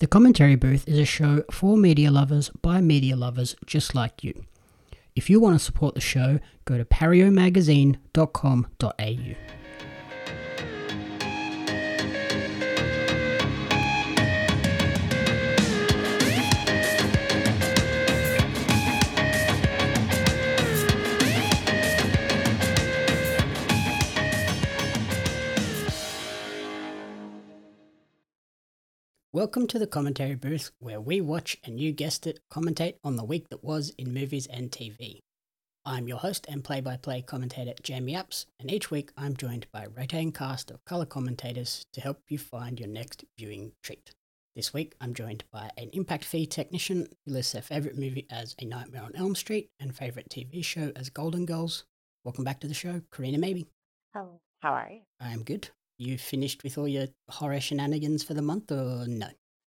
The Commentary Booth is a show for media lovers by media lovers just like you. If you want to support the show, go to pariomagazine.com.au. Welcome to the commentary booth where we watch and you guessed it, commentate on the week that was in movies and TV. I'm your host and play by play commentator Jamie Apps, and each week I'm joined by a rotating cast of colour commentators to help you find your next viewing treat. This week I'm joined by an impact fee technician who lists their favourite movie as A Nightmare on Elm Street and favourite TV show as Golden Girls. Welcome back to the show, Corrina Mabey. Hello. How are you? I am good. You finished with all your horror shenanigans for the month or no?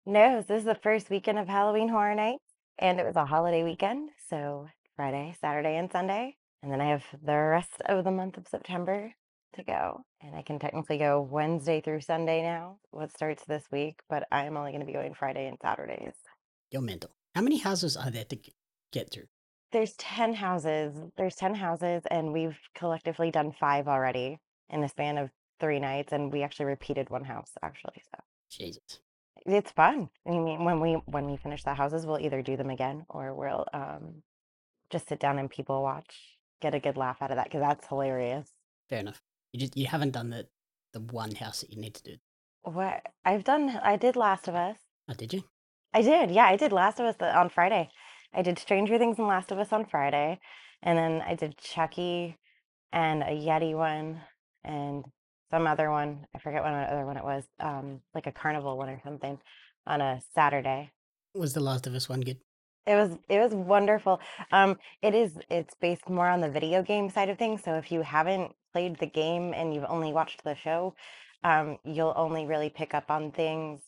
No, this is the first weekend of Halloween Horror Nights, and it was a holiday weekend. So Friday, Saturday, and Sunday. And then I have the rest of the month of September to go. And I can technically go Wednesday through Sunday now, what starts this week, but I'm only going to be going Friday and Saturdays. You're mental. How many houses are there to get through? There's 10 houses. There's 10 houses, and we've collectively done five already in the span of three nights. And we actually repeated one house, actually. So Jesus. It's fun. I mean, when we when we finish the houses, we'll either do them again or we'll um just sit down and people watch, get a good laugh out of that because that's hilarious. Fair enough. You just you haven't done the the one house that you need to do. What I've done, I did Last of Us. Oh, did you? I did, yeah, I did Last of Us on Friday. I did Stranger Things and Last of Us on Friday, and then I did Chucky and a Yeti one and some other one. I forget what other one it was. Um, like a carnival one or something on a Saturday. Was the Last of Us one good? It was it was wonderful. Um, it is it's based more on the video game side of things. So if you haven't played the game and you've only watched the show, um, you'll only really pick up on things,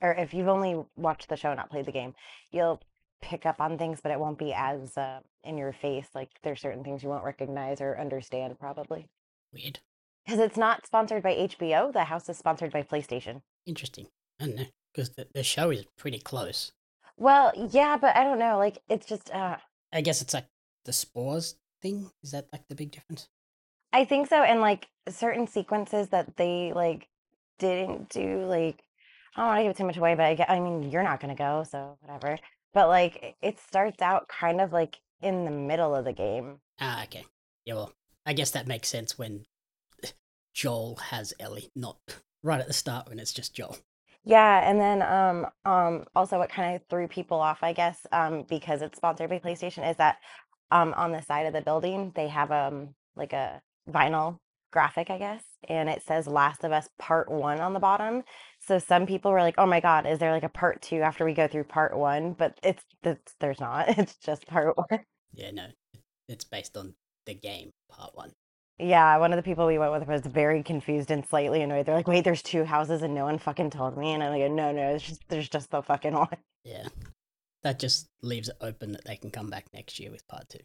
or if you've only watched the show, not played the game, you'll pick up on things, but it won't be as uh, in your face. Like there's certain things you won't recognize or understand probably Weird. Because it's not sponsored by HBO. The house is sponsored by PlayStation. Interesting. I don't know because the, the show is pretty close. Well, yeah, but I don't know. Like it's just uh, I guess it's like the spores thing. Is that like the big difference? I think so. And like certain sequences that they like didn't do, like I don't want to give too much away, but I get, I mean, you're not gonna go, so whatever. But like it starts out kind of like in the middle of the game. Ah, okay. Yeah, well, I guess that makes sense when Joel has Ellie, not right at the start when it's just Joel. Yeah, and then um um also what kind of threw people off, I guess, um because it's sponsored by PlayStation is that um on the side of the building they have um like a vinyl graphic, I guess, and it says Last of Us Part 1 on the bottom. So some people were like, "Oh my God, is there like a part 2 after we go through part 1?" But it's, it's there's not. It's just part 1. Yeah, no, it's based on the game part one. Yeah, one of the people we went with was very confused and slightly annoyed. They're like, "Wait, there's two houses and no one fucking told me." And I'm like, "No, no, it's just there's just the fucking one." Yeah, that just leaves it open that they can come back next year with part two.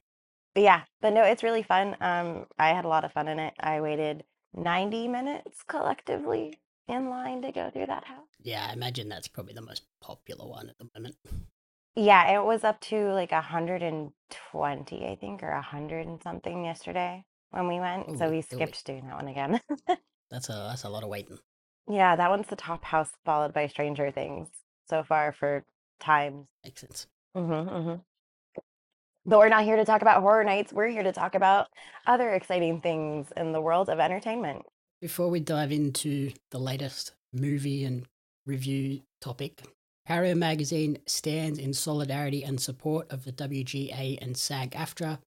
But yeah, but no, it's really fun. Um, I had a lot of fun in it. I waited 90 minutes collectively in line to go through that house. Yeah, I imagine that's probably the most popular one at the moment. Yeah, it was up to like 120, I think, or 100 and something yesterday when we went. Oh, So we skipped doing that one again. That's a that's a lot of waiting. Yeah, that one's the top house, followed by Stranger Things so far for times. Makes sense. hmm hmm But we're not here to talk about horror nights. We're here to talk about other exciting things in the world of entertainment. Before we dive into the latest movie and review topic, Pario Magazine stands in solidarity and support of the WGA and SAG AFTRA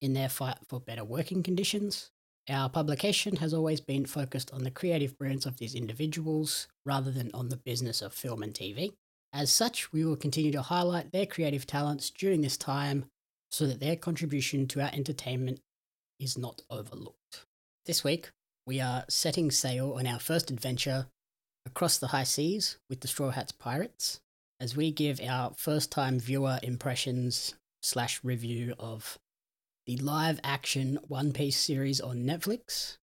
in their fight for better working conditions. Our publication has always been focused on the creative brands of these individuals rather than on the business of film and TV. As such, we will continue to highlight their creative talents during this time so that their contribution to our entertainment is not overlooked. This week, we are setting sail on our first adventure across the high seas with the Straw Hats Pirates as we give our first time viewer impressions slash review of the live action One Piece series on Netflix.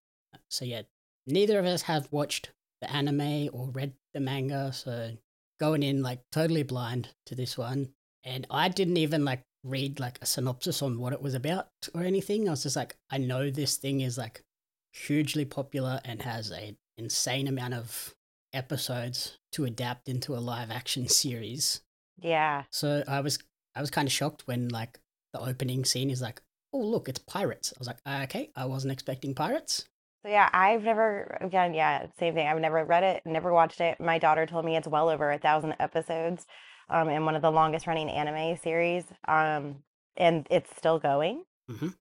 So, yeah, neither of us have watched the anime or read the manga, so going in like totally blind to this one, and I didn't even like read like a synopsis on what it was about or anything. I was just like, I know this thing is like hugely popular and has a insane amount of episodes to adapt into a live action series. Yeah. So I was I was kind of shocked when like the opening scene is like, oh look, it's pirates. I was like, "Uh, okay, I wasn't expecting pirates. So yeah, I've never again, yeah, same thing. I've never read it, never watched it. My daughter told me it's well over a thousand episodes, um, and one of the longest running anime series. Um, and it's still going. Mhm.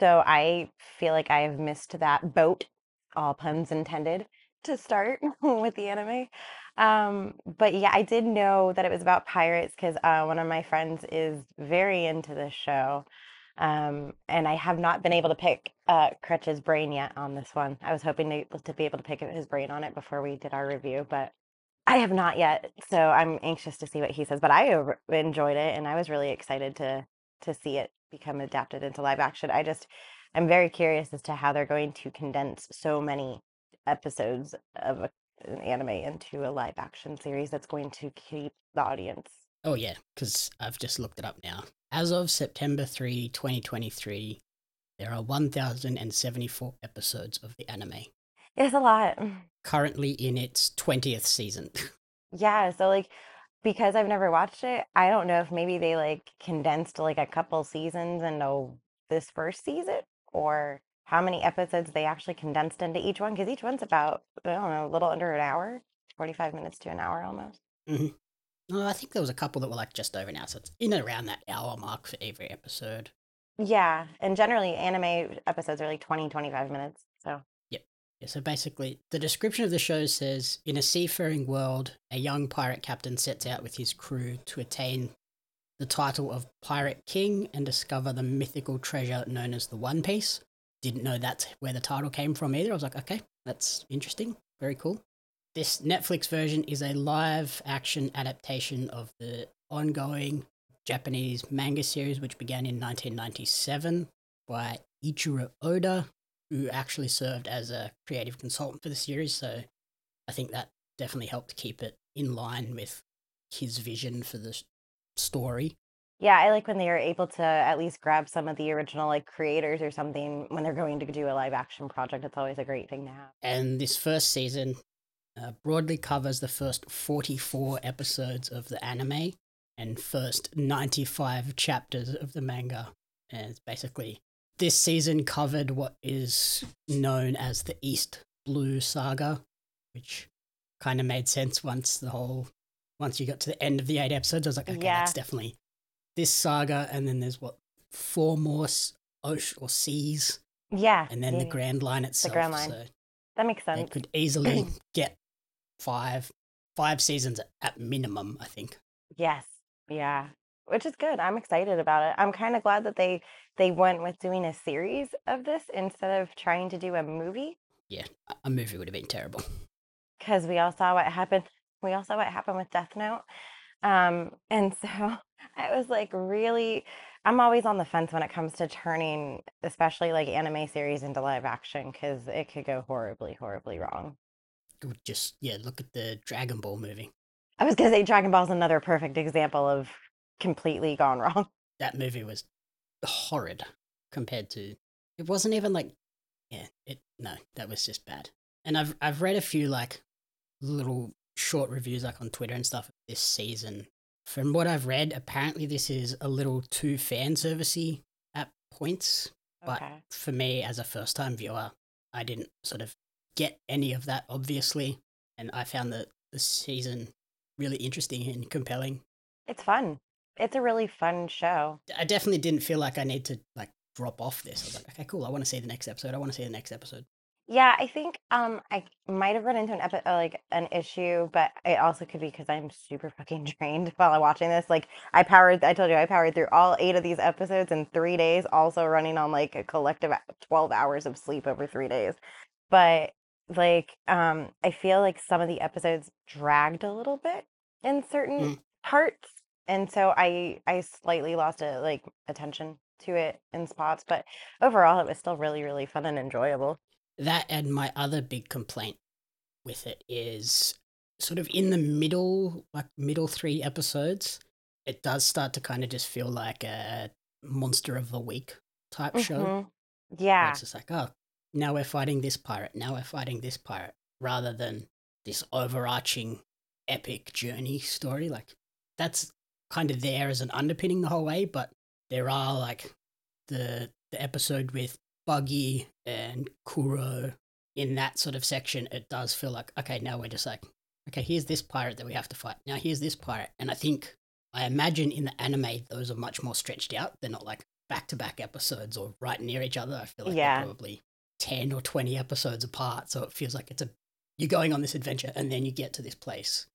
So I feel like I have missed that boat, all puns intended, to start with the anime. Um, but yeah, I did know that it was about pirates because uh, one of my friends is very into this show. Um, and I have not been able to pick uh, Crutch's brain yet on this one. I was hoping to, to be able to pick his brain on it before we did our review, but I have not yet. So I'm anxious to see what he says. But I enjoyed it, and I was really excited to to see it become adapted into live action. I just I'm very curious as to how they're going to condense so many episodes of a, an anime into a live action series that's going to keep the audience. Oh yeah, because I've just looked it up now. As of September 3, 2023, there are 1,074 episodes of the anime, It's a lot. currently in its 20th season. Yeah, so like because I've never watched it, I don't know if maybe they like condensed like a couple seasons into this first season or how many episodes they actually condensed into each one because each one's about I don't know, a little under an hour, 45 minutes to an hour almost. Mm-hmm. No, I think there was a couple that were like just over an hour, so it's in and around that hour mark for every episode. Yeah, and generally anime episodes are like 20, 25 minutes. So, yep. Yeah, so basically, the description of the show says In a seafaring world, a young pirate captain sets out with his crew to attain the title of Pirate King and discover the mythical treasure known as the One Piece. Didn't know that's where the title came from either. I was like, okay, that's interesting. Very cool. This Netflix version is a live action adaptation of the ongoing Japanese manga series, which began in 1997 by Eiichiro Oda, who actually served as a creative consultant for the series. So I think that definitely helped keep it in line with his vision for the story. yeah, I like when they are able to at least grab some of the original like creators or something when they're going to do a live action project. It's always a great thing to have. And this first season uh, broadly covers the first 44 episodes of the anime and first 95 chapters of the manga. And it's basically this season covered what is known as the East Blue Saga, which kind of made sense once the whole once you got to the end of the eight episodes. I was like, okay, Yeah. that's definitely this saga. And then there's what four more ocean or seas, Yeah. and then yeah, the. Grand Line itself. Grand Line. So that makes sense. could easily get five five seasons at minimum. I think. Yes. Yeah. Which is good. I'm excited about it. I'm kind of glad that they they went with doing a series of this instead of trying to do a movie Yeah, a- movie would have been terrible. because we all saw what happened. We all saw what happened with Death Note. Um, and so I was like really I'm always on the fence when it comes to turning especially like anime series into live action because it could go horribly, horribly wrong. Just yeah, look at the Dragon Ball movie. I was gonna say Dragon Ball is another perfect example of completely gone wrong. That movie was horrid compared to. It wasn't even like, yeah, it no, that was just bad. And I've I've read a few like little short reviews like on Twitter and stuff this season. From what I've read, apparently this is a little too fan servicey at points. But Okay. for me, as a first time viewer, I didn't sort of get any of that, obviously. And I found the, the season really interesting and compelling. It's fun. It's a really fun show. I definitely didn't feel like I need to like drop off this. I was like, okay, cool. I want to see the next episode. I want to see the next episode. Yeah, I think um I might have run into an epi- like an issue, but it also could be because I'm super fucking drained while I'm watching this. Like I powered, I told you I powered through all eight of these episodes in three days, also running on like a collective 12 hours of sleep over three days. But like um I feel like some of the episodes dragged a little bit in certain Mm. parts, and so I I slightly lost a like attention to it in spots, but overall it was still really really fun and enjoyable. That and my other big complaint with it is sort of in the middle, like middle three episodes, it does start to kind of just feel like a monster of the week type show. Mhm. where Yeah. It's just like, oh, now we're fighting this pirate. Now we're fighting this pirate, rather than this overarching epic journey story. Like that's kind of there as an underpinning the whole way, but there are like the the episode with Buggy and Kuro in that sort of section. It does feel like okay, now we're just like okay, here's this pirate that we have to fight. Now here's this pirate, and I think I imagine in the anime those are much more stretched out. They're not like back to back episodes or right near each other. I feel like Yeah. they're probably ten or twenty episodes apart. So it feels like it's a you're going on this adventure and then you get to this place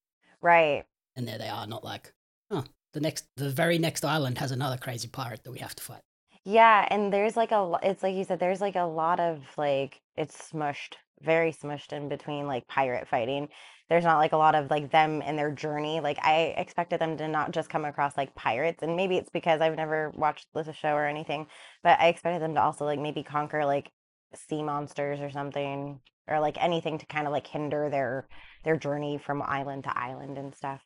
Right. and there they are, not like, oh, the next the very next island has another crazy pirate that we have to fight. Yeah, and there's like a it's like you said there's like a lot of like it's smushed, very smushed in between like pirate fighting. There's not like a lot of like them and their journey. Like I expected them to not just come across like pirates, and maybe it's because I've never watched the show or anything, but I expected them to also like maybe conquer like sea monsters or something or like anything to kind of like hinder their their journey from island to island and stuff.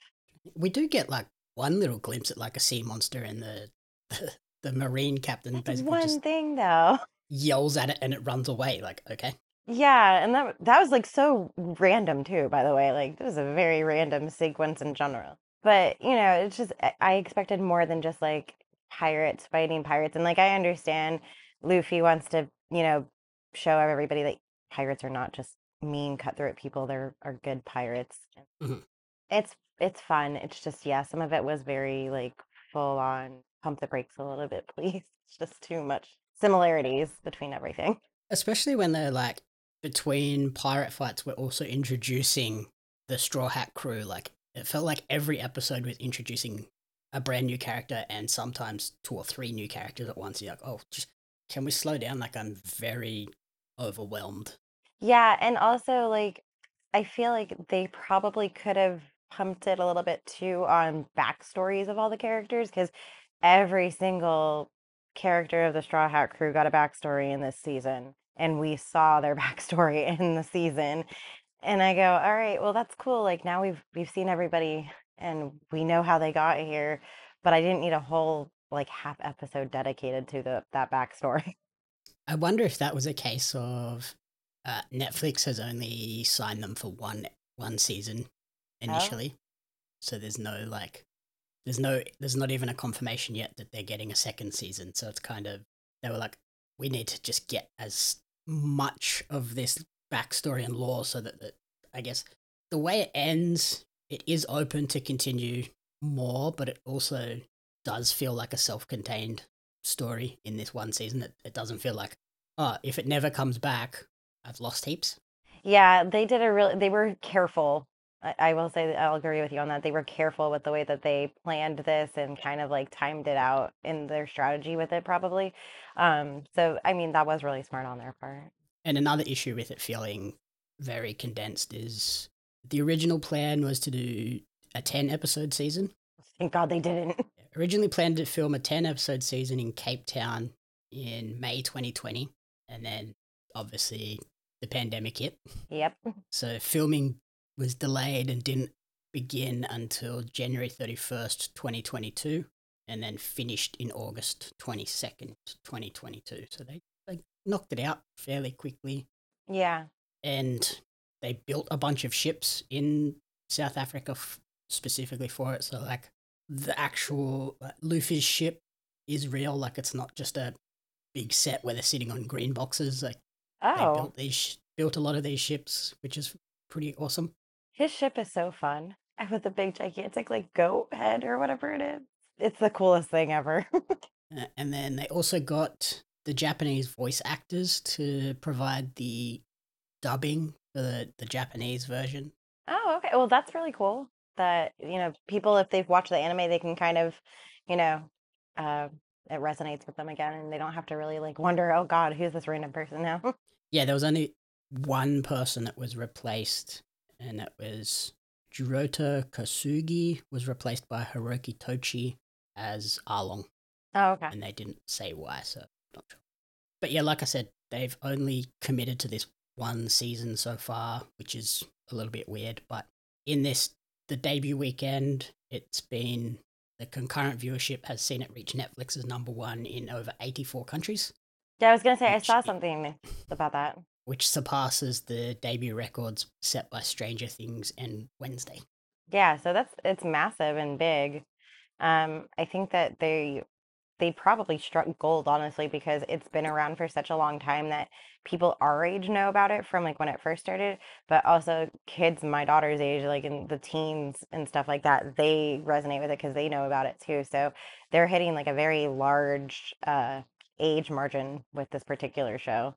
We do get like one little glimpse at like a sea monster and the the, the marine captain That's basically one thing though. yells at it and it runs away. Like, okay. Yeah, and that that was like so random too, by the way. Like this was a very random sequence in general. But, you know, it's just I expected more than just like pirates fighting pirates. And like I understand Luffy wants to, you know, show everybody that pirates are not just mean cutthroat people, they're are good pirates. Mhm. It's it's fun. It's just yeah, some of it was very like full on pump the brakes a little bit, please. It's just too much similarities between everything. Especially when they're like between pirate fights, we're also introducing the Straw Hat crew. Like, it felt like every episode was introducing a brand new character and sometimes two or three new characters at once. You're like, oh, just can we slow down? Like, I'm very overwhelmed. Yeah, and also like I feel like they probably could have pumped it a little bit too on backstories of all the characters because every single character of the Straw Hat crew got a backstory in this season, and we saw their backstory in the season. And I go, all right, well that's cool. Like now we've we've seen everybody and we know how they got here, but I didn't need a whole like half episode dedicated to the that backstory. I wonder if that was a case of uh, Netflix has only signed them for one one season initially, so there's no like, there's no, there's not even a confirmation yet that they're getting a second season. So it's kind of they were like, we need to just get as much of this backstory and lore so that, that I guess the way it ends, it is open to continue more, but it also does feel like a self-contained story in this one season. that it doesn't feel like, oh, if it never comes back, I've lost heaps. Yeah, they did a really, they were careful. I, I will say that I'll agree with you on that. They were careful with the way that they planned this and kind of like timed it out in their strategy with it, probably. Um, so I mean, that was really smart on their part. And another issue with it feeling very condensed is the original plan was to do a 10 episode season. Thank God they didn't. Originally planned to film a 10 episode season in Cape Town in May 2020. And then obviously the pandemic hit. Yep. So filming was delayed and didn't begin until January 31st, 2022, and then finished in August 22nd, 2022. So they, they knocked it out fairly quickly. Yeah. And they built a bunch of ships in South Africa f- specifically for it. So, like, the actual uh, Luffy's ship is real. Like, it's not just a big set where they're sitting on green boxes. Like, they Oh, built these built a lot of these ships, which is pretty awesome. his ship is so fun. With the big gigantic like goat head or whatever it is. It's the coolest thing ever. Uh, and then they also got the Japanese voice actors to provide the dubbing for the, the Japanese version. Oh, okay. Well, that's really cool that, you know, people, if they've watched the anime, they can kind of, you know, uh, it resonates with them again and they don't have to really like wonder, oh God, who's this random person now? Yeah, there was only one person that was replaced, and it was Jurota Kosugi was replaced by Hiroki Tochi as Arlong, Oh, okay. and they didn't say why, so I'm not sure. But yeah, like I said, they've only committed to this one season so far, which is a little bit weird, but in this the debut weekend, it's been the concurrent viewership has seen it reach Netflix's number one in over 84 countries, Yeah, I was gonna say I saw something about that. which surpasses the debut records set by Stranger Things and Wednesday. Yeah, so that's it's massive and big. Um, I think that they they probably struck gold, honestly, because it's been around for such a long time that people our age know about it from like when it first started, but also kids my daughter's age, like in the teens and stuff like that, they resonate with it because they know about it too. So they're hitting like a very large uh age margin with this particular show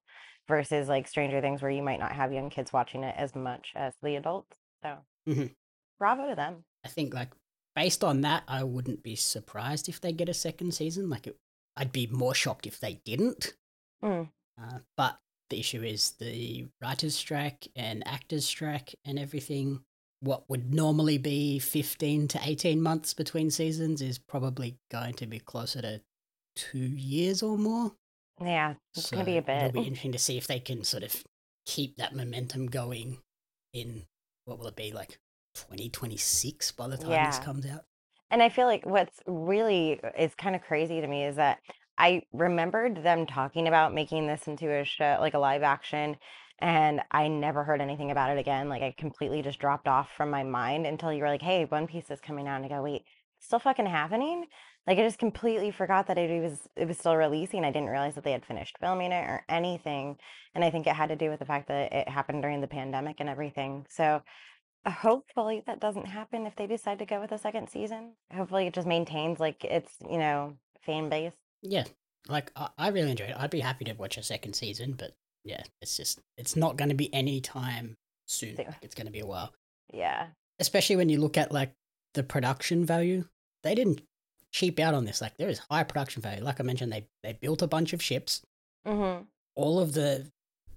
versus like Stranger Things where you might not have young kids watching it as much as the adults. So Mhm. bravo to them. I think like based on that, I wouldn't be surprised if they get a second season. Like, it, I'd be more shocked if they didn't. Mm. Uh, but the issue is the writers' strike and actors' strike and everything. What would normally be fifteen to eighteen months between seasons is probably going to be closer to two years or more. Yeah, it's gonna be a bit. It'll be interesting to see if they can sort of keep that momentum going in what will it be like 2026 by the time this comes out. And I feel like what's really uh, is kind of crazy to me is that I remembered them talking about making this into a show, like a live action, and I never heard anything about it again. Like I completely just dropped off from my mind until you were like, "Hey, One Piece is coming out," and I go, "Wait, still fucking happening?" Like I just completely forgot that it was it was still releasing. I didn't realize that they had finished filming it or anything. And I think it had to do with the fact that it happened during the pandemic and everything. So hopefully that doesn't happen if they decide to go with a second season. Hopefully it just maintains like its, you know, fan base. Yeah, like I, I really enjoyed it. I'd be happy to watch a second season, but yeah, it's just it's not going to be any time soon. Soon. Like, it's going to be a while, Yeah. especially when you look at like the production value. They didn't cheap out on this. Like there is high production value. Like I mentioned, they they built a bunch of ships. Mm-hmm. All of the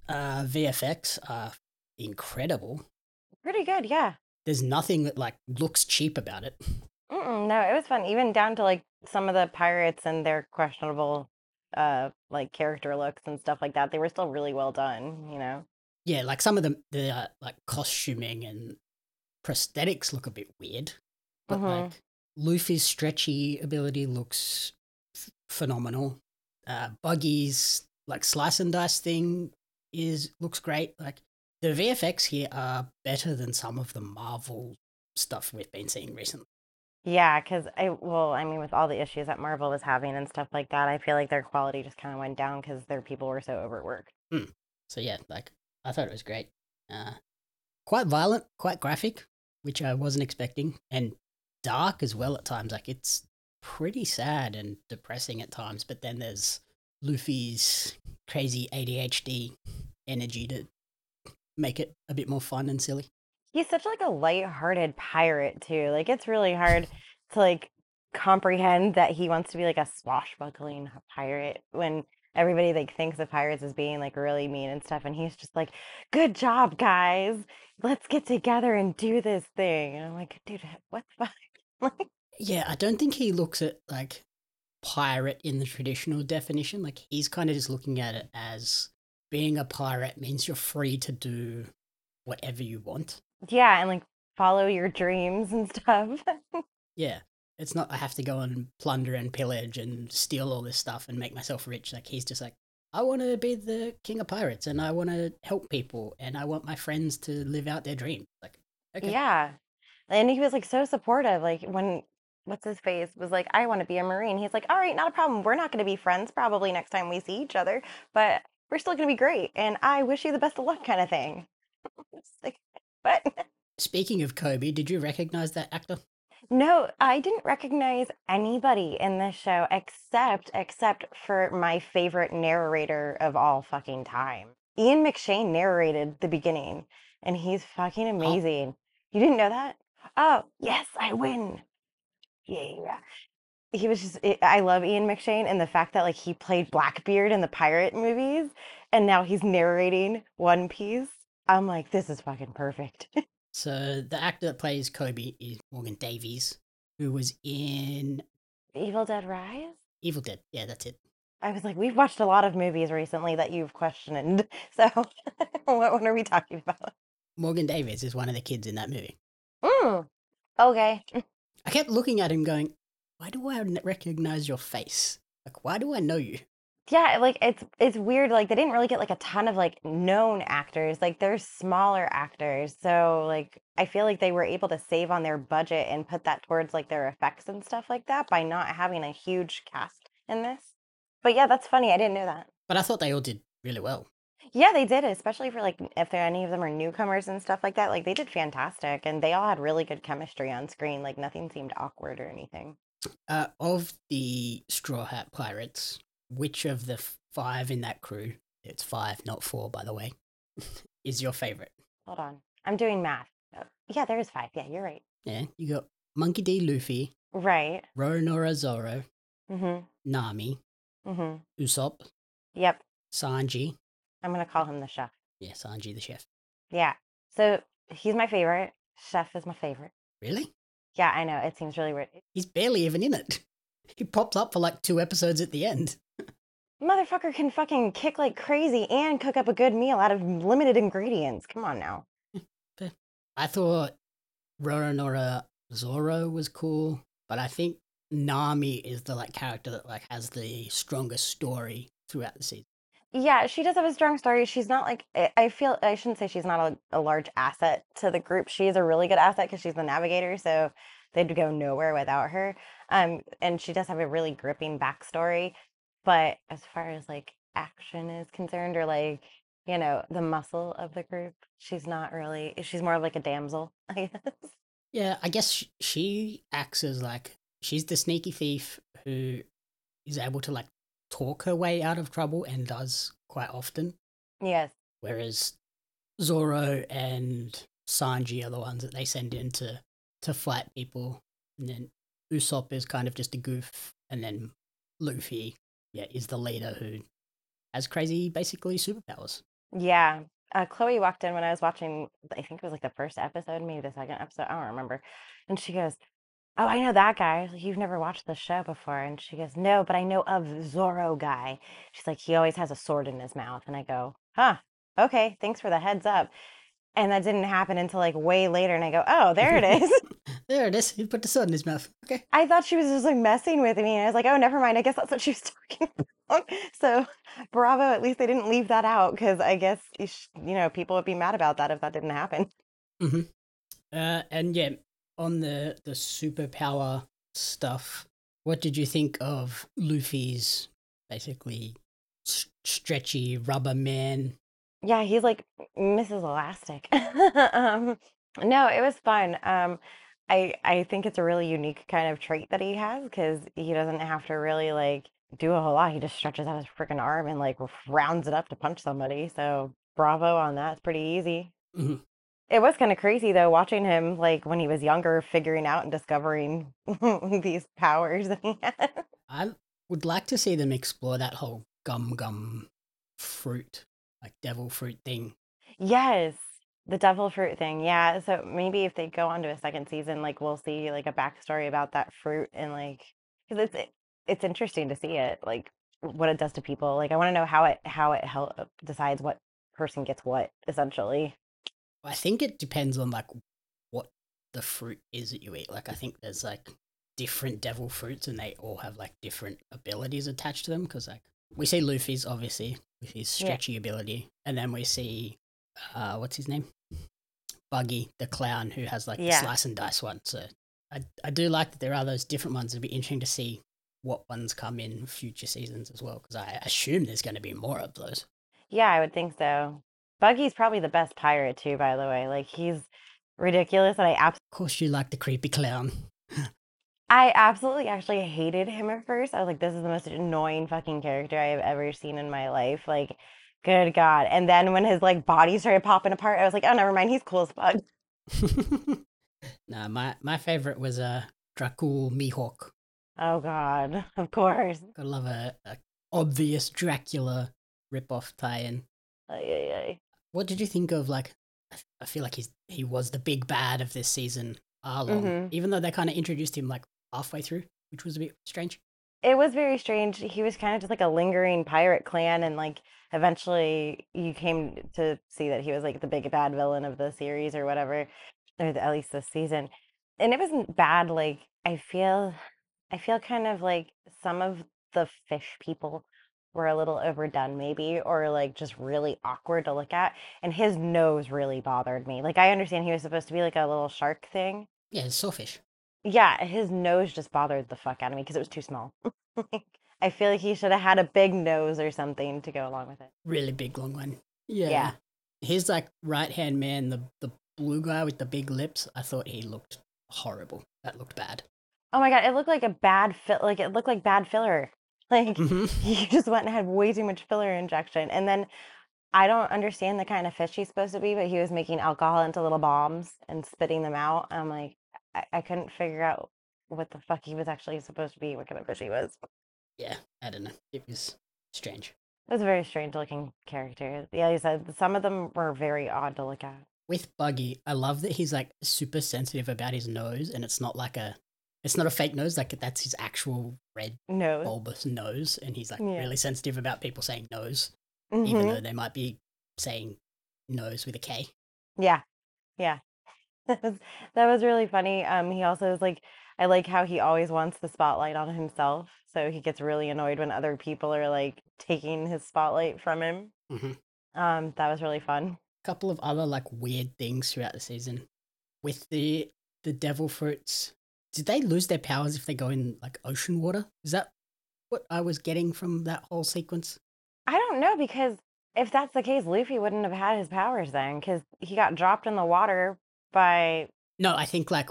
uh, VFX are incredible. Pretty good, yeah. There's nothing that like looks cheap about it. Mm-mm, no, it was fun. Even down to like some of the pirates and their questionable uh like character looks and stuff like that. They were still really well done, you know. Yeah, like some of the the uh, like costuming and prosthetics look a bit weird, but Mhm. like Luffy's stretchy ability looks f- phenomenal. Uh, Buggy's like slice and dice thing is looks great. Like the VFX here are better than some of the Marvel stuff we've been seeing recently. Yeah, because I well, I mean, with all the issues that Marvel was having and stuff like that, I feel like their quality just kind of went down because their people were so overworked. So yeah, like I thought it was great. Uh, quite violent, quite graphic, which I wasn't expecting, and dark as well at times. Like it's pretty sad and depressing at times, but then there's Luffy's crazy ADHD energy to make it a bit more fun and silly. He's such like a light-hearted pirate too. Like it's really hard to like comprehend that he wants to be like a swashbuckling pirate when everybody like thinks of pirates as being like really mean and stuff and he's just like, "Good job, guys. Let's get together and do this thing." And I'm like, "Dude, what the fuck?" Like, Yeah, I don't think he looks at like pirate in the traditional definition. Like he's kind of just looking at it as being a pirate means you're free to do whatever you want. yeah, and like follow your dreams and stuff. Yeah. It's not I have to go and plunder and pillage and steal all this stuff and make myself rich. Like he's just like, I want to be the king of pirates and I want to help people and I want my friends to live out their dreams. Like, okay. Yeah. And he was like so supportive. Like when what's his face was like, I want to be a Marine. He's like, All right, not a problem. We're not gonna be friends probably next time we see each other, but we're still gonna be great. And I wish you the best of luck kind of thing. Like but Speaking of Koby, did you recognize that actor? no, I didn't recognize anybody in this show except except for my favorite narrator of all fucking time. Ian McShane narrated the beginning, and he's fucking oh. amazing. You didn't know that? Oh, yes, I win. Yeah. He was just, I I love Ian McShane and the fact that like he played Blackbeard in the pirate movies and now he's narrating One Piece. I'm like, this is fucking perfect. So the actor that plays Koby is Morgan Davies, who was in Evil Dead Rise? Evil Dead. Yeah, that's it. I was like, we've watched a lot of movies recently that you've questioned. So what one are we talking about? Morgan Davies is one of the kids in that movie. Mm, okay. I kept looking at him going, why do I recognize your face? Like, why do I know you? Yeah, like it's it's weird. Like they didn't really get like a ton of like known actors. Like they're smaller actors, so like I feel like they were able to save on their budget and put that towards like their effects and stuff like that by not having a huge cast in this. But yeah, that's funny. I didn't know that. But I thought they all did really well. Yeah, they did, especially for like if there any of them are newcomers and stuff like that. Like they did fantastic, and they all had really good chemistry on screen. Like nothing seemed awkward or anything. Uh, of the Straw Hat Pirates, which of the five in that crew, it's five, not four, by the way, is your favorite? Hold on, I'm doing math. Oh, yeah, there is five. Yeah, you're right. Yeah, you got Monkey D. Luffy, Right. Roronoa Zoro, Mm-hmm. Nami, Mm-hmm. Usopp, Yep. Sanji. I'm gonna call him the chef. Yeah, Sanji the chef. Yeah. So he's my favorite. Chef is my favorite. Really? Yeah, I know. It seems really weird. He's barely even in it. He pops up for like two episodes at the end. Motherfucker can fucking kick like crazy and cook up a good meal out of limited ingredients. Come on now. I thought Roronoa Zoro was cool, but I think Nami is the like character that like has the strongest story throughout the season. Yeah, she does have a strong story. She's not like I feel I shouldn't say she's not a, a large asset to the group. She is a really good asset because she's the navigator, so they'd go nowhere without her. Um, and she does have a really gripping backstory. But as far as like action is concerned, or like you know the muscle of the group, she's not really. She's more of like a damsel, I guess. Yeah, I guess sh- she acts as like she's the sneaky thief who is able to like talk her way out of trouble and does quite often. Yes. Whereas Zoro and Sanji are the ones that they send in to, to fight people. And then Usopp is kind of just a goof. And then Luffy, yeah, is the leader who has crazy, basically, superpowers. Yeah. Uh, Chloe walked in when I was watching, I think it was like the first episode, maybe the second episode. I don't remember. And she goes, Oh, I know that guy. I was like, You've never watched the show before. And she goes, No, but I know of Zoro guy. She's like, He always has a sword in his mouth. And I go, Huh, okay, thanks for the heads up. And that didn't happen until like way later. And I go, Oh, there it is. there it is. He put the sword in his mouth. Okay. I thought she was just like messing with me. And I was like, Oh, never mind. I guess that's what she was talking about. So bravo. At least they didn't leave that out because I guess, you know, people would be mad about that if that didn't happen. Uh, and yeah, on the, the superpower stuff, what did you think of Luffy's basically s- stretchy rubber man? Yeah, he's like Mrs. Elastic. um, no, it was fun. Um, I I think it's a really unique kind of trait that he has because he doesn't have to really like do a whole lot. He just stretches out his freaking arm and like rounds it up to punch somebody. So bravo on that. It's pretty easy. Mhm. It was kind of crazy though, watching him like when he was younger, figuring out and discovering these powers that he had. I would like to see them explore that whole gum gum fruit, like devil fruit thing. Yes, the devil fruit thing. Yeah, so maybe if they go on to a second season, like we'll see like a backstory about that fruit and like because it's it, it's interesting to see it like what it does to people. Like I want to know how it how it help decides what person gets what essentially. I think it depends on like what the fruit is that you eat. Like I think there's like different devil fruits and they all have like different abilities attached to them because like we see Luffy's obviously with his Yeah. stretchy ability and then we see uh what's his name? Buggy, the clown who has like Yeah. the slice and dice one. So I I do like that there are those different ones. It'd be interesting to see what ones come in future seasons as well because I assume there's going to be more of those. Yeah, I would think so. Buggy's probably the best pirate too, by the way. Like he's ridiculous and I absolutely. Of course, you like the creepy clown. I absolutely actually hated him at first. I was like, this is the most annoying fucking character I have ever seen in my life. Like, good God. And then when his like body started popping apart, I was like, oh, never mind. He's cool as fuck. no, my my favorite was uh Dracule Mihawk. Oh God. Of course. Gotta love a, a obvious Dracula ripoff tie-in. Ay, ay, ay. What did you think of like? I feel like he's he was the big bad of this season, Arlong. Mhm. Even though they kind of introduced him like halfway through, which was a bit strange. It was very strange. He was kind of just like a lingering pirate clan, and like eventually you came to see that he was like the big bad villain of the series or whatever. or at least this season, and it wasn't bad. Like I feel, I feel kind of like some of the fish people were a little overdone, maybe, or like just really awkward to look at. And his nose really bothered me. Like I understand he was supposed to be like a little shark thing. Yeah, it's sawfish. Yeah, his nose just bothered the fuck out of me because it was too small. like, I feel like he should have had a big nose or something to go along with it. Really big, long one. Yeah. Yeah. His like right hand man, the the blue guy with the big lips. I thought he looked horrible. That looked bad. Oh my god, it looked like a bad fill. Like it looked like bad filler. Like hmm he just went and had way too much filler injection. And then I don't understand the kind of fish he's supposed to be, but he was making alcohol into little bombs and spitting them out. I'm like, I, I couldn't figure out what the fuck he was actually supposed to be, what kind of fish he was. Yeah, I don't know. It was strange. It was a very strange looking character. Yeah, you said some of them were very odd to look at. With Buggy, I love that he's like super sensitive about his nose, and it's not like a, it's not a fake nose. Like that's his actual red No. bulbous nose, and he's like Yeah. really sensitive about people saying nose, even Mhm. though they might be saying nose with a K. Yeah. Yeah. That was that was really funny. Um, he also is like I like how he always wants the spotlight on himself. So he gets really annoyed when other people are like taking his spotlight from him. Mhm. Um, that was really fun. A couple of other like weird things throughout the season with the the devil fruits did they lose their powers if they go in like ocean water is that what i was getting from that whole sequence I don't know because if that's the case, Luffy wouldn't have had his powers then because he got dropped in the water by no i think like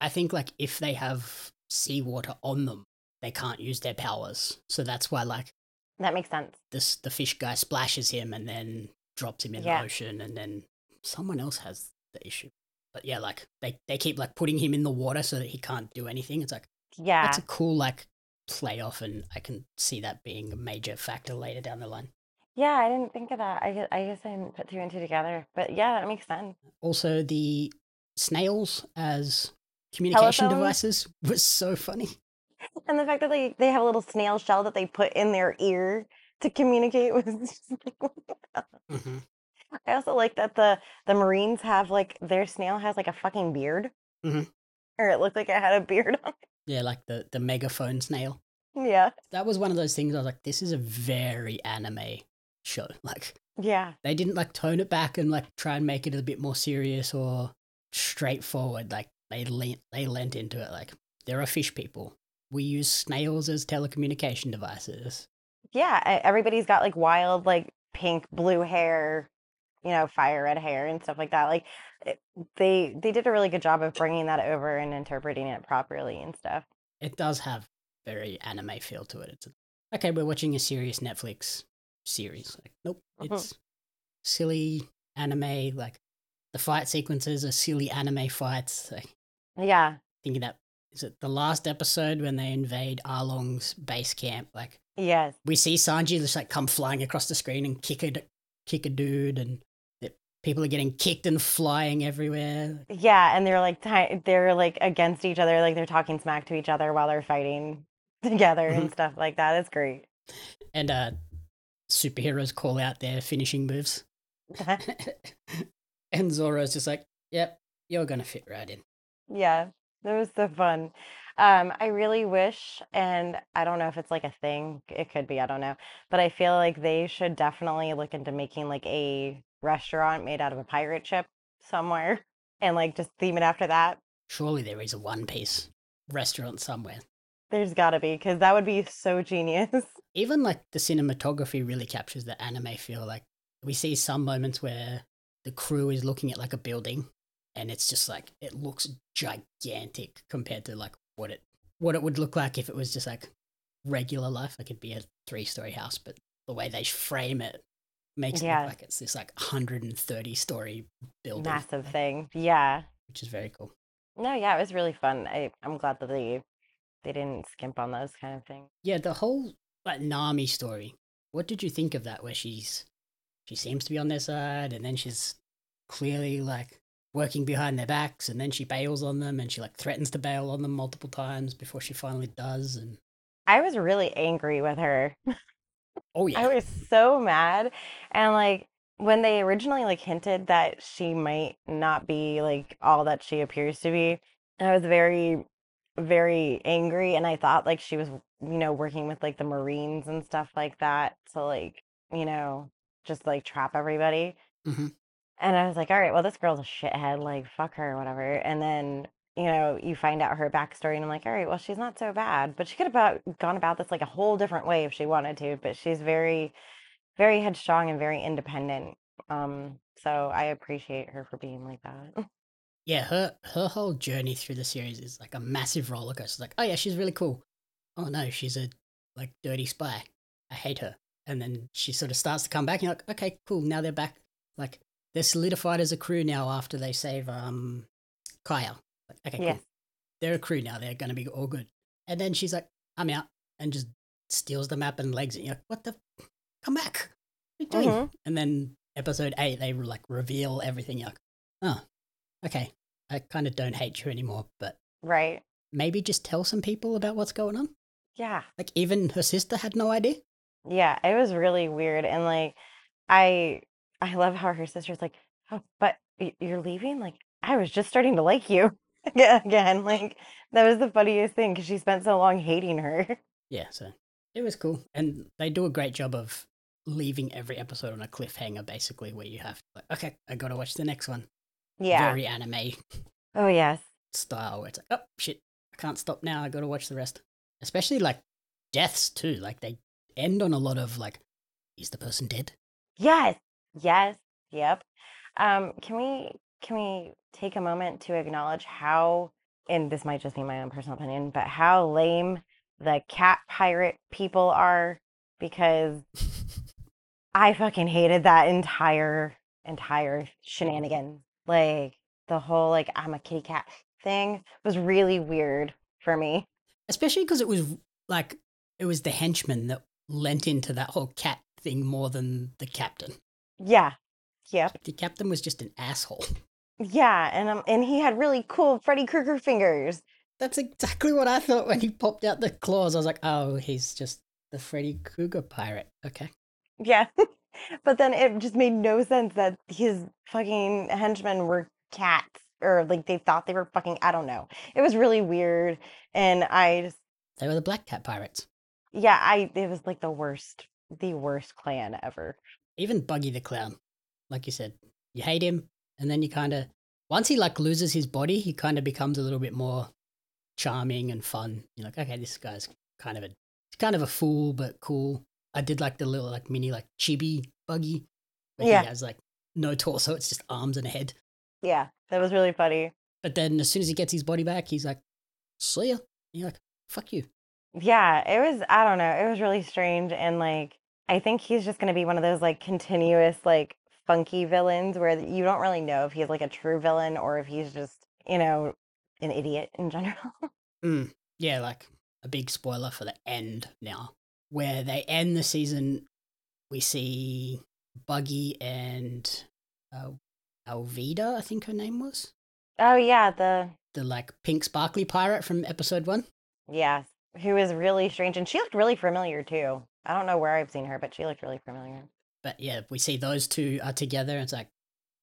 i think like if they have seawater on them they can't use their powers so that's why like that makes sense. this the fish guy splashes him and then drops him in Yeah. the ocean and then someone else has the issue but yeah like they, they keep like putting him in the water so that he can't do anything it's like Yeah. that's a cool like play off and i can see that being a major factor later down the line Yeah, I didn't think of that. I guess, I guess I didn't put two and two together. But yeah, that makes sense. also the snails as communication Telephones? devices was so funny And the fact that they, they have a little snail shell that they put in their ear to communicate was just like, what the hell? hmm I also like that the the Marines have like their snail has like a fucking beard. Mhm. Or it looked like it had a beard on yeah like the the megaphone snail. Yeah. that was one of those things i was like this is a very anime show like Yeah. they didn't like tone it back and like try and make it a bit more serious or straightforward like they lent they lent into it like there are fish people we use snails as telecommunication devices Yeah. Everybody's got like wild, like pink, blue hair, you know, fire red hair and stuff like that. Like they they did a really good job of bringing that over and interpreting it properly and stuff. it does have very anime feel to it. It's okay. We're watching a serious Netflix series. Like, nope, Mhm. it's silly anime. Like the fight sequences are silly anime fights. Like, Yeah. thinking that is it the last episode when they invade Arlong's base camp. Like Yes. we see Sanji just like come flying across the screen and kick a d- kick a dude, and people are getting kicked and flying everywhere. Yeah, and they're like they're like against each other, like they're talking smack to each other while they're fighting together and Mhm. stuff like that. It's great. And uh, superheroes call out their finishing moves. and Zoro's just like, yep, you're going to fit right in. Yeah, that was so fun. Um, I really wish, and I don't know if it's like a thing, it could be, I don't know, but I feel like they should definitely look into making like a restaurant made out of a pirate ship somewhere and like just theme it after that. Surely there is a One Piece restaurant somewhere. There's gotta be, because that would be so genius. Even like the cinematography really captures the anime feel. Like we see some moments where the crew is looking at like a building and it's just like, it looks gigantic compared to like what it what it would look like if it was just like regular life. Like it'd be a three story house, but the way they frame it makes it look like it's this like 130 story building. Massive thing. Yeah. Which is very cool. No, yeah, it was really fun. I, I'm glad that they they didn't skimp on those kind of things. Yeah, the whole like Nami story. What did you think of that? Where she's she seems to be on their side, and then she's clearly like working behind their backs, and then she bails on them, and she like threatens to bail on them multiple times before she finally does. And I was really angry with her. oh yeah, I was so mad. And like when they originally like hinted that she might not be like all that she appears to be, I was very, very angry, and I thought like she was, you know, working with like the Marines and stuff like that to like, you know, just like trap everybody. hmm And I was like, all right, well, this girl's a shithead, like fuck her, whatever. And then, you know, you find out her backstory, and I'm like, all right, well, she's not so bad, but she could have about gone about this like a whole different way if she wanted to. But she's very, very headstrong and very independent. Um, so I appreciate her for being like that. Yeah, her her whole journey through the series is like a massive roller coaster. Like, oh yeah, she's really cool. Oh no, she's a like dirty spy. I hate her. And then she sort of starts to come back. And you're like, okay, cool. Now they're back. Like they're solidified as a crew now after they save um Kaya. Okay, cool. They're a crew now. They're gonna be all good. And then she's like, I'm out, and just steals the map and legs it. You're like, what the? Come back. What are you doing? Mhm. And then episode eight, they like reveal everything. You're like, oh, okay. I kind of don't hate you anymore, but Right. maybe just tell some people about what's going on. Yeah. Like even her sister had no idea. Yeah. It was really weird. And like, I, I love how her sister's like, oh, but you're leaving? Like, I was just starting to like you again. Like, that was the funniest thing because she spent so long hating her. Yeah, so it was cool, and they do a great job of leaving every episode on a cliffhanger, basically, where you have to, like, okay, I gotta watch the next one. Yeah. Very anime Oh, yes. style, where it's like, oh shit, I can't stop now. I gotta watch the rest. Especially like deaths too. Like they end on a lot of like, is the person dead? Yes. Yes. Yep. Um, can we can we take a moment to acknowledge how, and this might just be my own personal opinion, but how lame the cat pirate people are because I fucking hated that entire entire shenanigan. Like the whole like I'm a kitty cat thing was really weird for me. Especially because it was like it was the henchman that lent into that whole cat thing more than the captain. Yeah. Yep. The captain was just an asshole. Yeah, and um and he had really cool Freddy Krueger fingers. That's exactly what I thought when he popped out the claws. I was like, oh, he's just the Freddy Krueger pirate. Okay. Yeah. But then it just made no sense that his fucking henchmen were cats or like they thought they were fucking I don't know. It was really weird and I just They were the Black Cat pirates. yeah, I it was like the worst the worst clan ever. Even Buggy the Clown. Like you said, you hate him, and then you kind of, once he like loses his body, he kind of becomes a little bit more charming and fun. You're like, okay, this guy's kind of a, kind of a fool, but cool. I did like the little like mini like chibi Buggy. Where Yeah. He has like no torso, it's just arms and a head. Yeah, that was really funny. But then as soon as he gets his body back, he's like, see ya. And you're like, fuck you. Yeah, it was I don't know, it was really strange and like I think he's just going to be one of those like continuous like funky villains where you don't really know if he's like a true villain or if he's just, you know, an idiot in general. Mm, yeah, like a big spoiler for the end now, where they end the season. We see Buggy and uh, Alvida, I think her name was oh yeah, the the like pink sparkly pirate from episode one. yeah, who is really strange and she looked really familiar too. I don't know where I've seen her, but she looked really familiar. But yeah, we see those two are together, and it's like,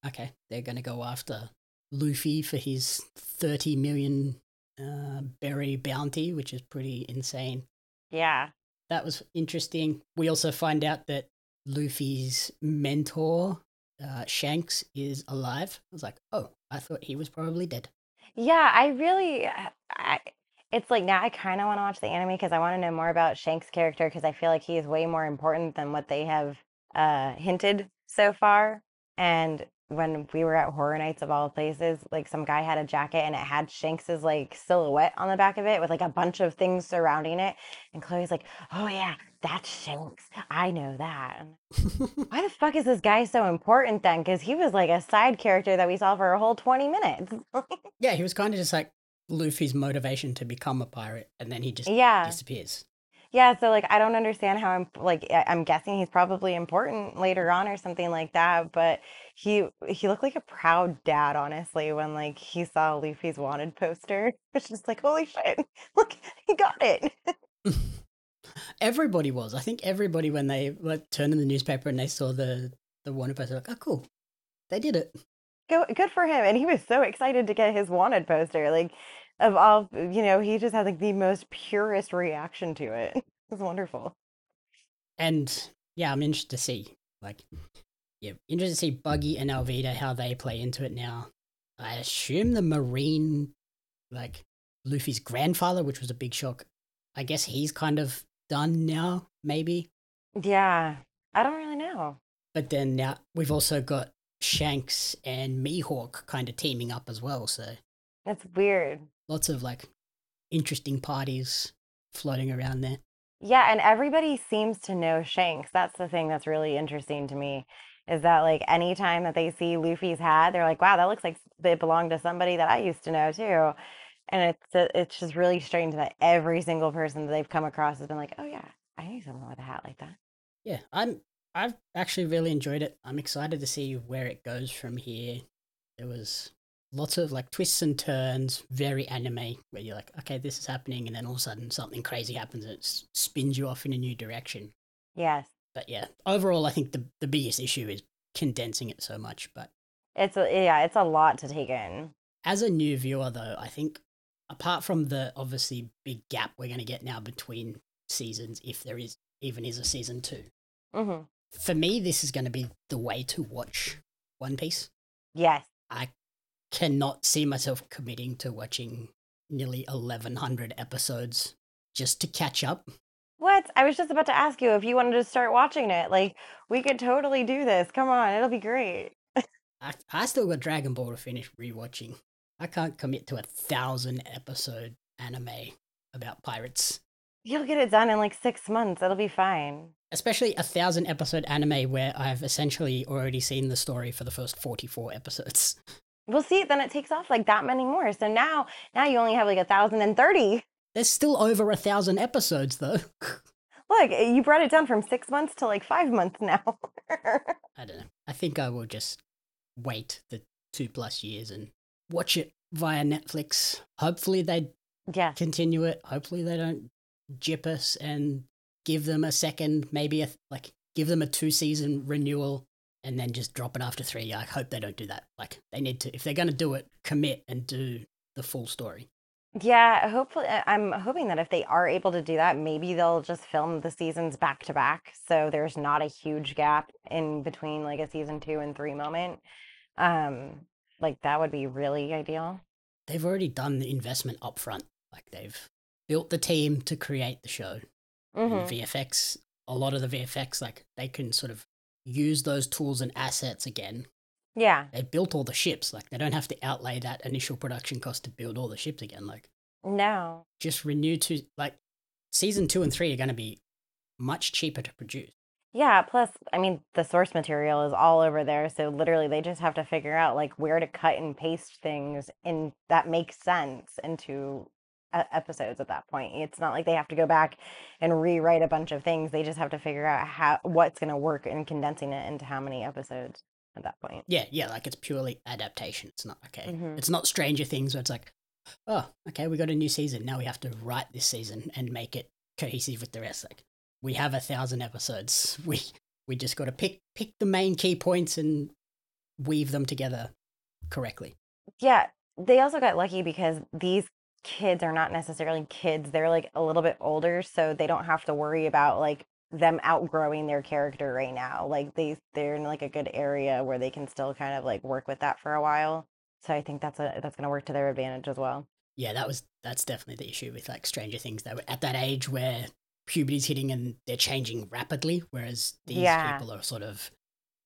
okay, they're gonna go after Luffy for his thirty million uh, berry bounty, which is pretty insane. Yeah. that was interesting. We also find out that Luffy's mentor, uh, Shanks, is alive. I was like, oh, I thought he was probably dead. Yeah, I really I it's like now I kind of want to watch the anime because I want to know more about Shank's character because I feel like he is way more important than what they have uh hinted so far. And when we were at Horror Nights of all places, like some guy had a jacket and it had Shanks's like silhouette on the back of it with like a bunch of things surrounding it. And Chloe's like, "Oh yeah, that's Shanks. I know that." Why the fuck is this guy so important then? Because he was like a side character that we saw for a whole 20 minutes. yeah, he was kind of just like Luffy's motivation to become a pirate, and then he just yeah. disappears. Yeah. So, like, I don't understand how I'm like, I- I'm guessing he's probably important later on or something like that. But he, he looked like a proud dad, honestly, when like he saw Luffy's wanted poster. It's just like, holy shit, look, he got it. everybody was. I think everybody when they like turned in the newspaper and they saw the the the wanted poster. Like, oh, cool, they did it. Go, good for him. And he was so excited to get his wanted poster. Like, of all, you know, he just had like the most purest reaction to it. It was wonderful. And yeah, I'm interested to see, like, yeah, interested to see Buggy and Alvida how they play into it now. I assume the Marine, like Luffy's grandfather, which was a big shock. I guess he's kind of done now, maybe. Yeah, I don't really know. But then now we've also got Shanks and Mihawk kind of teaming up as well. So That's weird. Lots of like interesting parties floating around there. Yeah, and everybody seems to know Shanks. That's the thing that's really interesting to me is that like anytime that they see Luffy's hat, they're like, "Wow, that looks like it belonged to somebody that I used to know too." And it's it's just really strange that every single person that they've come across has been like, "Oh yeah, I knew someone with a hat like that." Yeah, I'm I've actually really enjoyed it. I'm excited to see where it goes from here. There was lots of like twists and turns, very anime, where you're like, okay, this is happening, and then all of a sudden something crazy happens and it spins you off in a new direction. Yes. But yeah, overall, I think the the biggest issue is condensing it so much. But It's a, yeah, it's a lot to take in. as a new viewer, though, I think apart from the obviously big gap we're going to get now between seasons, if there is even is a season two, hmm for me, this is going to be the way to watch One Piece. Yes. I cannot see myself committing to watching nearly 1100 episodes just to catch up. What? I was just about to ask you if you wanted to start watching it. Like, we could totally do this. Come on, it'll be great. I, I still got Dragon Ball to finish rewatching. I can't commit to a thousand episode anime about pirates, You'll get it done in like six months. It'll be fine. especially a thousand episode anime where I've essentially already seen the story for the first 44 episodes. We'll see. Then it takes off like that many more. So now, now you only have like a thousand and thirty. There's still over a thousand episodes though. Look, eh, you brought it down from six months to like five months now. I don't know. I think I will just wait the two plus years and watch it via Netflix. Hopefully they yes. continue it. Hopefully they don't jip us and give them a second, maybe a like give them a two season renewal and then just drop it after three. I hope they don't do that. Like they need to if they're gonna do it, commit and do the full story. Yeah, hopefully, I- I'm hoping that if they are able to do that, maybe they'll just film the seasons back to back. So there's not a huge gap in between like a season two and three moment. Um, like that would be really ideal. They've already done the investment upfront. Like they've built the team to create the show. hmm VFX, a lot of the VFX, like they can sort of use those tools and assets again. Yeah. They built all the ships, like they don't have to outlay that initial production cost to build all the ships again. Like No. just renew to like season two and three are going to be much cheaper to produce. Yeah, plus, I mean, the source material is all over there, so literally they just have to figure out like where to cut and paste things in that makes sense into episodes at that point. It's not like they have to go back and rewrite a bunch of things. They just have to figure out how what's going to work in condensing it into how many episodes at that point. Yeah, yeah, like it's purely adaptation. It's not okay. Mhm. It's not Stranger Things where it's like, oh, okay, we got a new season. Now we have to write this season and make it cohesive with the rest. Like we have a thousand episodes. We we just got to pick pick the main key points and weave them together correctly. Yeah, they also got lucky because these kids are not necessarily kids. They're like a little bit older, so they don't have to worry about like them outgrowing their character right now. Like they they're in like a good area where they can still kind of like work with that for a while. So I think that's a that's going to work to their advantage as well. Yeah, that was that's definitely the issue with like Stranger Things. They were at that age where puberty's hitting and they're changing rapidly, whereas these Yeah. people are sort of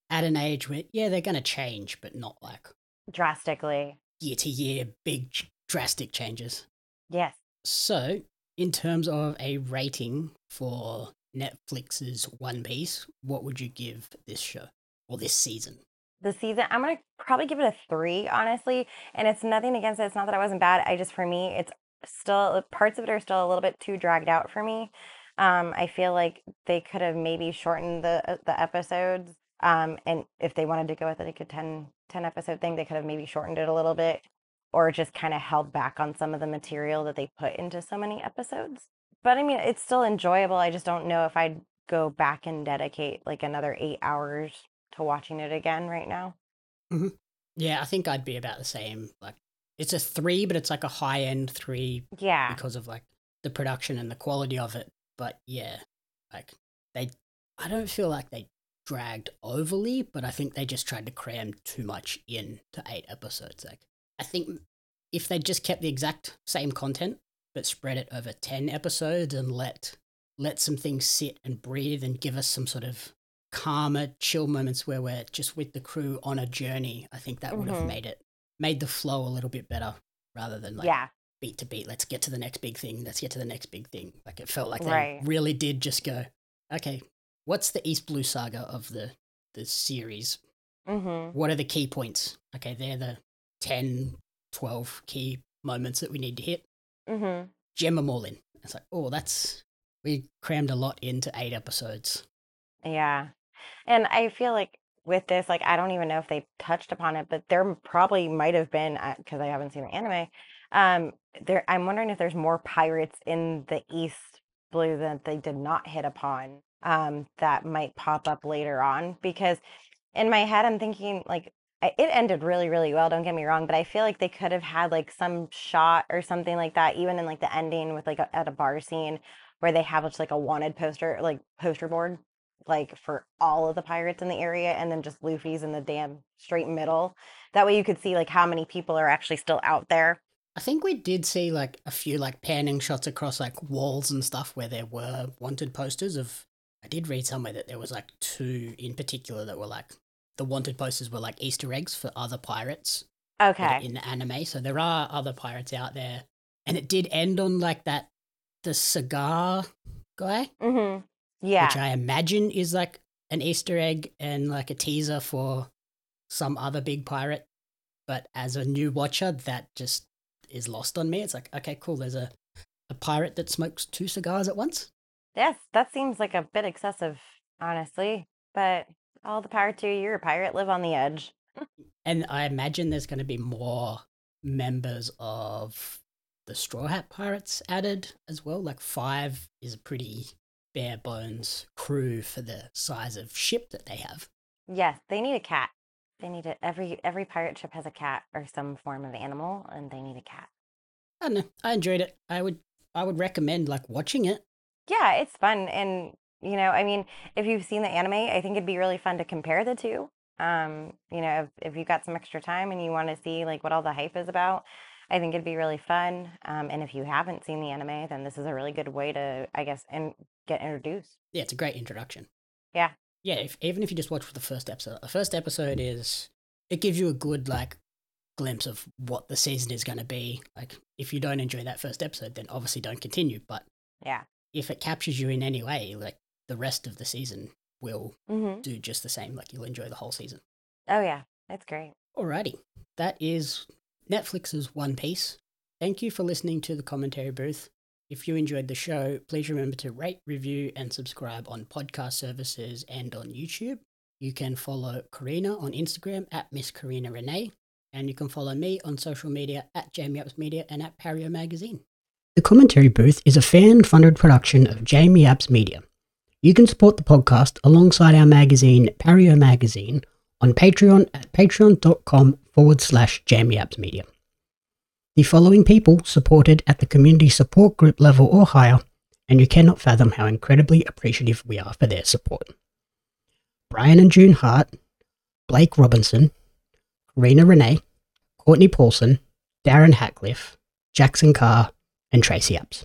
at an age where yeah they're gonna change, but not like Drastically. year to year big drastic changes. Yes. So, in terms of a rating for Netflix's One Piece, what would you give this show or this season? The season, I'm gonna probably give it a three, honestly. And it's nothing against it. It's not that I wasn't bad. I just, for me, it's still parts of it are still a little bit too dragged out for me. Um, I feel like they could have maybe shortened the uh, the episodes. Um, and if they wanted to go with like a 10, 10 episode thing, they could have maybe shortened it a little bit, or just kind of held back on some of the material that they put into so many episodes. But I mean, it's still enjoyable. I just don't know if I'd go back and dedicate like another eight hours to watching it again right now. Mm-hmm. Yeah, I think I'd be about the same. Like it's a three, but it's like a high end three Yeah. because of like the production and the quality of it. But yeah, like they, I don't feel like they dragged overly, but I think they just tried to cram too much in to eight episodes. Like I think if they just kept the exact same content but spread it over ten episodes and let let some things sit and breathe and give us some sort of calmer, chill moments where we're just with the crew on a journey, I think that would have Mhm. made it made the flow a little bit better rather than like yeah. beat to beat. Let's get to the next big thing. Let's get to the next big thing. Like it felt like they Right. really did just go, okay, what's the East Blue saga of the the series? Mm-hmm. What are the key points? Okay, they're the 10, 12 key moments that we need to hit. Mm-hmm. Gem them all in. It's like, oh, that's we crammed a lot into eight episodes. Yeah. And I feel like with this, like, I don't even know if they touched upon it, but there probably might have been, because I haven't seen the anime. Um, there, I'm wondering if there's more pirates in the East Blue that they did not hit upon, um, that might pop up later on. Because in my head, I'm thinking, like, it ended really, really well, don't get me wrong, but I feel like they could have had, like, some shot or something like that, even in, like, the ending with, like, a, at a bar scene where they have just, like, a wanted poster, like, poster board like for all of the pirates in the area and then just Luffy's in the damn straight middle. That way you could see like how many people are actually still out there. I think we did see like a few like panning shots across like walls and stuff where there were wanted posters of. I did read somewhere that there was like two in particular that were like the wanted posters were like Easter eggs for other pirates Okay. in the anime. So there are other pirates out there, and it did end on like that the cigar guy, Mhm. Yeah. which I imagine is like an Easter egg and like a teaser for some other big pirate. But as a new watcher, that just is lost on me. It's like, okay, cool. There's a, a pirate that smokes two cigars at once. Yes, that seems like a bit excessive, honestly. But all the power to you, you're a pirate, live on the edge. And I imagine there's going to be more members of the Straw Hat Pirates added as well. Like five is a pretty bare bones crew for the size of ship that they have. Yes, they need a cat. They need a every every pirate ship has a cat or some form of animal, and they need a cat. I don't know. I enjoyed it. I would I would recommend like watching it. Yeah, it's fun. And, you know, I mean, if you've seen the anime, I think it'd be really fun to compare the two. Um, you know, if, if you've got some extra time and you want to see like what all the hype is about, I think it'd be really fun. Um, and if you haven't seen the anime, then this is a really good way to, I guess, and get introduced. Yeah, it's a great introduction. Yeah. Yeah, if, even if you just watch the first episode, the first episode is it gives you a good like glimpse of what the season is going to be. Like if you don't enjoy that first episode, then obviously don't continue. But Yeah. if it captures you in any way, like the rest of the season will Mm-hmm. do just the same. Like you'll enjoy the whole season. Oh, yeah. that's great. Alrighty, that is Netflix's One Piece. Thank you for listening to the commentary booth. If you enjoyed the show, please remember to rate, review, and subscribe on podcast services and on YouTube. You can follow Corrina on Instagram at Miss Corrina Renee, and you can follow me on social media at Jamie Apps Media and at Pario Magazine. The Commentary Booth is a fan funded production of Jamie Apps Media. You can support the podcast alongside our magazine, Pario Magazine, on Patreon at patreon.com forward slash Jamie Apps Media. The following people supported at the community support group level or higher, and you cannot fathom how incredibly appreciative we are for their support. Brian and June Hart, Blake Robinson, Rena Renee, Courtney Paulson, Darren Hatcliffe, Jackson Carr, and Tracy Apps.